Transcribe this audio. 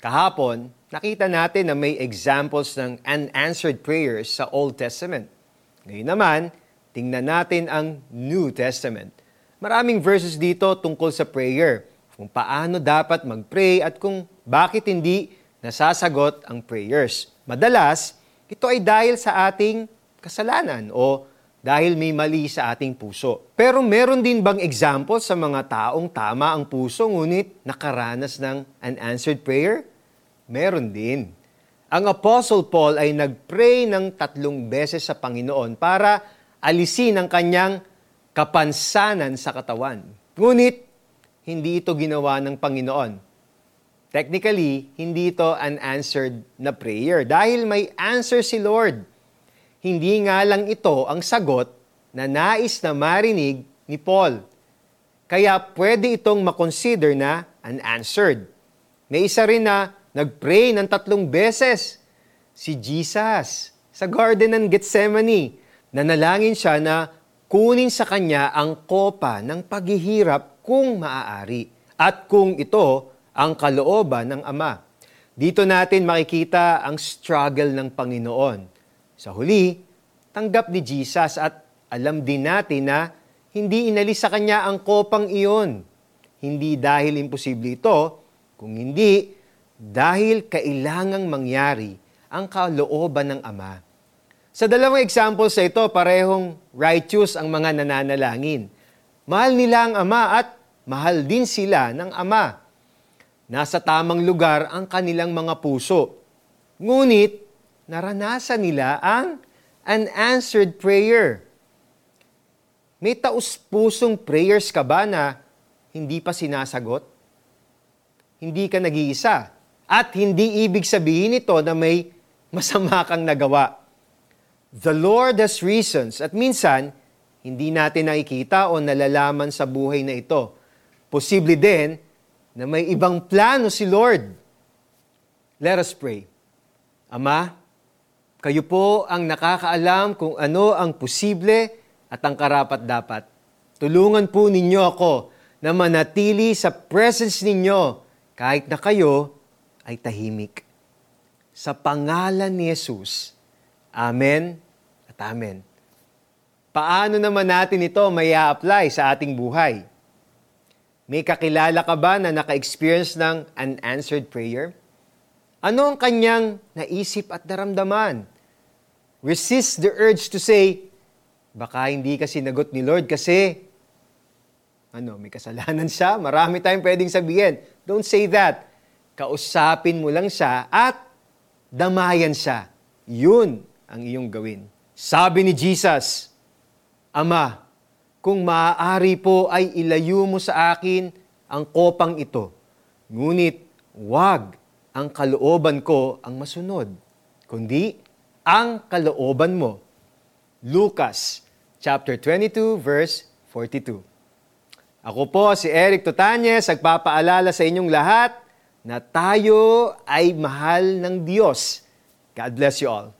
Kahapon, nakita natin na may examples ng unanswered prayers sa Old Testament. Ngayon naman, tingnan natin ang New Testament. Maraming verses dito tungkol sa prayer, kung paano dapat mag-pray at kung bakit hindi nasasagot ang prayers. Madalas, ito ay dahil sa ating kasalanan o dahil may mali sa ating puso. Pero meron din bang example sa mga taong tama ang puso ngunit nakaranas ng unanswered prayer? Meron din. Ang Apostle Paul ay nagpray ng tatlong beses sa Panginoon para alisin ang kanyang kapansanan sa katawan. Ngunit, hindi ito ginawa ng Panginoon. Technically, hindi ito unanswered na prayer dahil may answer si Lord hindi nga lang ito ang sagot na nais na marinig ni Paul. Kaya pwede itong makonsider na unanswered. May isa rin na nagpray ng tatlong beses. Si Jesus sa Garden ng Gethsemane. Nanalangin siya na kunin sa kanya ang kopa ng paghihirap kung maaari at kung ito ang kalooban ng Ama. Dito natin makikita ang struggle ng Panginoon sa huli, tanggap ni Jesus at alam din natin na hindi inalis sa kanya ang kopang iyon. Hindi dahil imposible ito, kung hindi dahil kailangang mangyari ang kalooban ng Ama. Sa dalawang examples sa ito, parehong righteous ang mga nananalangin. Mahal nila ang Ama at mahal din sila ng Ama. Nasa tamang lugar ang kanilang mga puso. Ngunit, naranasan nila ang unanswered prayer. May taus-pusong prayers ka ba na hindi pa sinasagot? Hindi ka nag-iisa. At hindi ibig sabihin ito na may masama kang nagawa. The Lord has reasons at minsan, hindi natin nakikita o nalalaman sa buhay na ito. Posible din na may ibang plano si Lord. Let us pray. Ama, kayo po ang nakakaalam kung ano ang posible at ang karapat-dapat. Tulungan po ninyo ako na manatili sa presence ninyo kahit na kayo ay tahimik. Sa pangalan ni Jesus. Amen at Amen. Paano naman natin ito may apply sa ating buhay? May kakilala ka ba na naka-experience ng unanswered prayer? Ano ang kanyang naisip at naramdaman? Resist the urge to say, baka hindi ka sinagot ni Lord kasi, ano, may kasalanan siya. Marami tayong pwedeng sabihin. Don't say that. Kausapin mo lang siya at damayan siya. Yun ang iyong gawin. Sabi ni Jesus, Ama, kung maaari po ay ilayo mo sa akin ang kopang ito. Ngunit, wag ang kalooban ko ang masunod, kundi ang kalooban mo. Lucas chapter 22 verse 42. Ako po si Eric Tutanyes, nagpapaalala sa inyong lahat na tayo ay mahal ng Diyos. God bless you all.